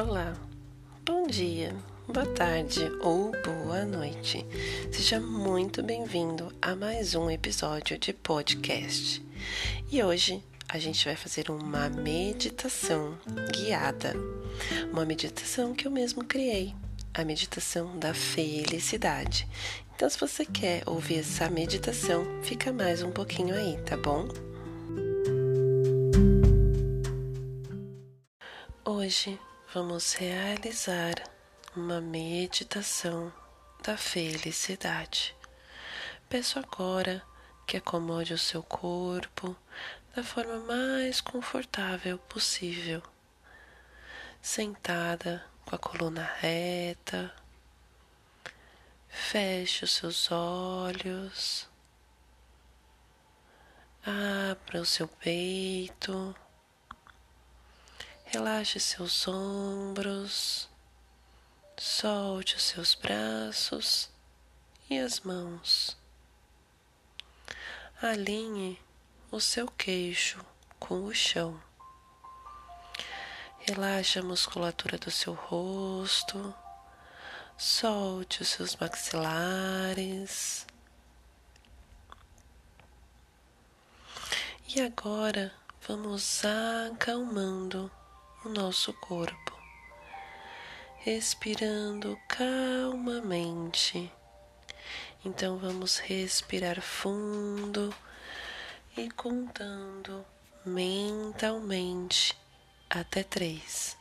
Olá, bom dia, boa tarde ou boa noite. Seja muito bem-vindo a mais um episódio de podcast. E hoje a gente vai fazer uma meditação guiada, uma meditação que eu mesmo criei, a meditação da felicidade. Então, se você quer ouvir essa meditação, fica mais um pouquinho aí, tá bom? Hoje vamos realizar uma meditação da felicidade. Peço agora que acomode o seu corpo da forma mais confortável possível, sentada com a coluna reta. Feche os seus olhos, abra o seu peito. Relaxe seus ombros, solte os seus braços e as mãos. Alinhe o seu queixo com o chão. Relaxe a musculatura do seu rosto, solte os seus maxilares. E agora vamos acalmando o nosso corpo, respirando calmamente. Então vamos respirar fundo e contando mentalmente até três.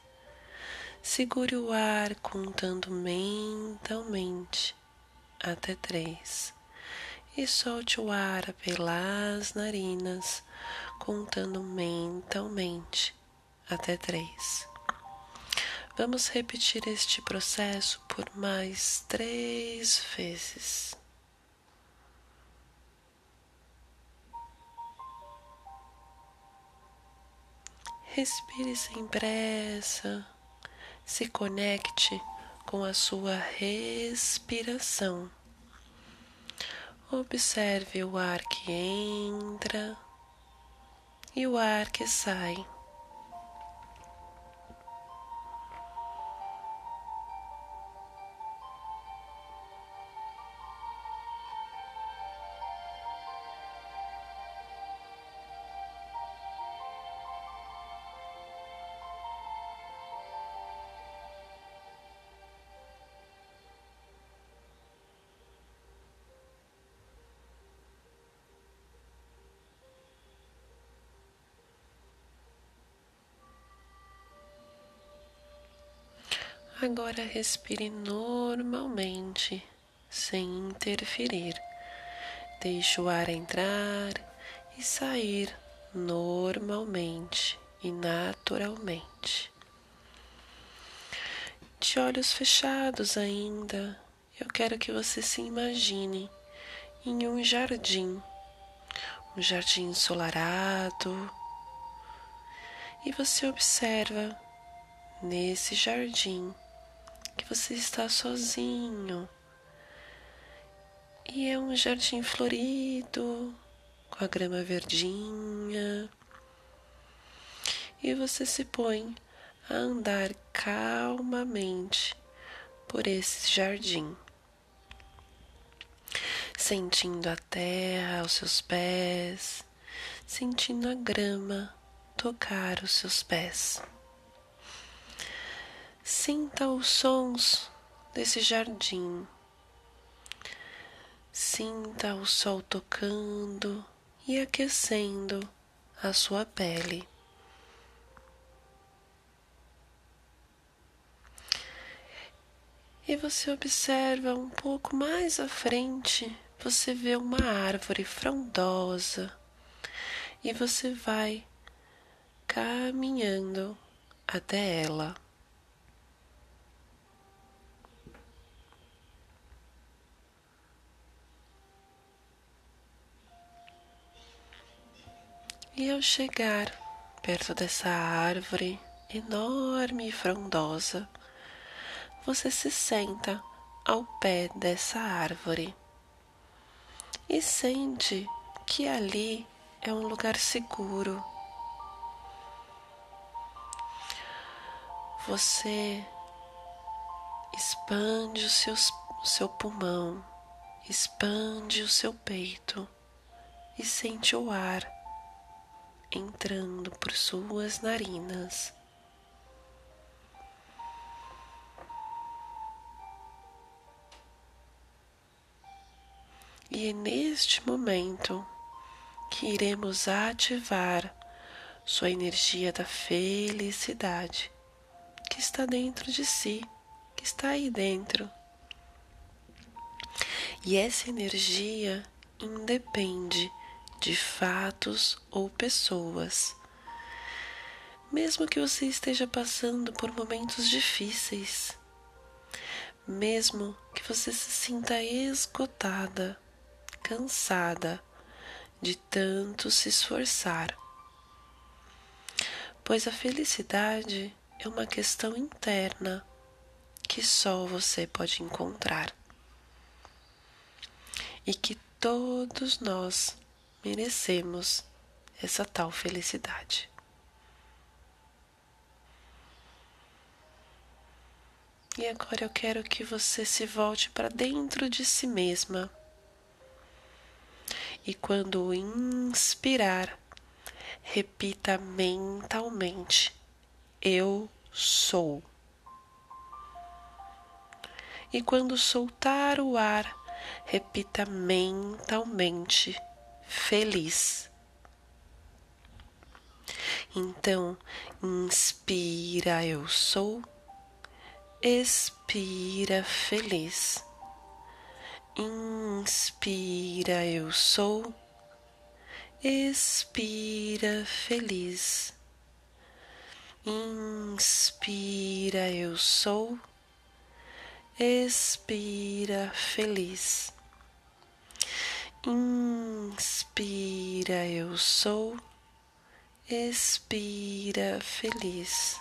Segure o ar contando mentalmente até três e solte o ar pelas narinas contando mentalmente até três. Vamos repetir este processo por mais três vezes. Respire sem pressa, se conecte com a sua respiração. Observe o ar que entra e o ar que sai. Agora respire normalmente, sem interferir. Deixe o ar entrar e sair normalmente e naturalmente. De olhos fechados ainda, eu quero que você se imagine em um jardim, um jardim ensolarado, e você observa nesse jardim que você está sozinho. E é um jardim florido, com a grama verdinha. E você se põe a andar calmamente por esse jardim, sentindo a terra aos seus pés, sentindo a grama tocar os seus pés. Sinta os sons desse jardim. Sinta o sol tocando e aquecendo a sua pele. E você observa um pouco mais à frente, você vê uma árvore frondosa e você vai caminhando até ela. E ao chegar perto dessa árvore enorme e frondosa, você se senta ao pé dessa árvore e sente que ali é um lugar seguro. você expande o seu, o seu pulmão, expande o seu peito e sente o ar entrando por suas narinas. E é neste momento que iremos ativar sua energia da felicidade que está dentro de si, que está aí dentro. E essa energia independe de fatos ou pessoas. Mesmo que você esteja passando por momentos difíceis, mesmo que você se sinta esgotada, cansada de tanto se esforçar. Pois a felicidade é uma questão interna que só você pode encontrar e que todos nós merecemos essa tal felicidade. E agora eu quero que você se volte para dentro de si mesma. E quando inspirar, repita mentalmente: Eu sou. E quando soltar o ar, repita mentalmente: feliz. Então, inspira, eu sou, expira, feliz. Inspira, eu sou, expira, feliz. Inspira, eu sou, expira, feliz. Inspira, eu sou, expira, feliz.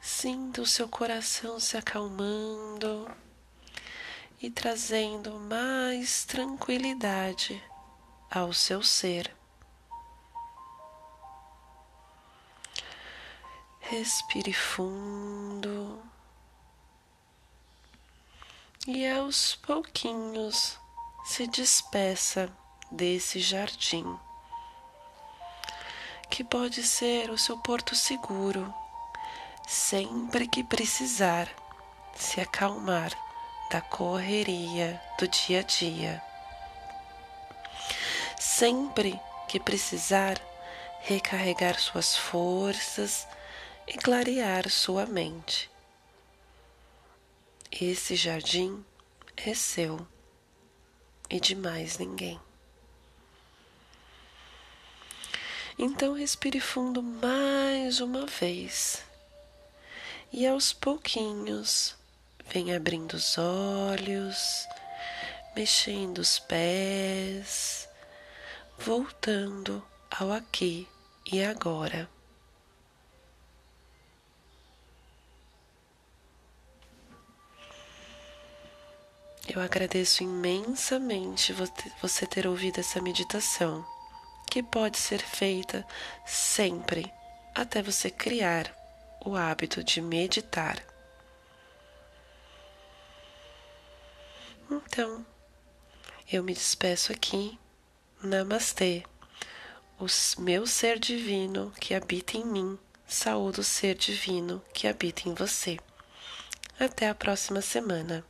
Sinta o seu coração se acalmando e trazendo mais tranquilidade ao seu ser. Respire fundo e aos pouquinhos se despeça desse jardim, que pode ser o seu porto seguro sempre que precisar se acalmar da correria do dia a dia. Sempre que precisar recarregar suas forças e clarear sua mente. Esse jardim é seu e de mais ninguém. Então respire fundo mais uma vez e aos pouquinhos vem abrindo os olhos, mexendo os pés, voltando ao aqui e agora. Eu agradeço imensamente você ter ouvido essa meditação, que pode ser feita sempre até você criar o hábito de meditar. Então, eu me despeço aqui. Namastê. O meu ser divino que habita em mim, saúde o ser divino que habita em você. Até a próxima semana.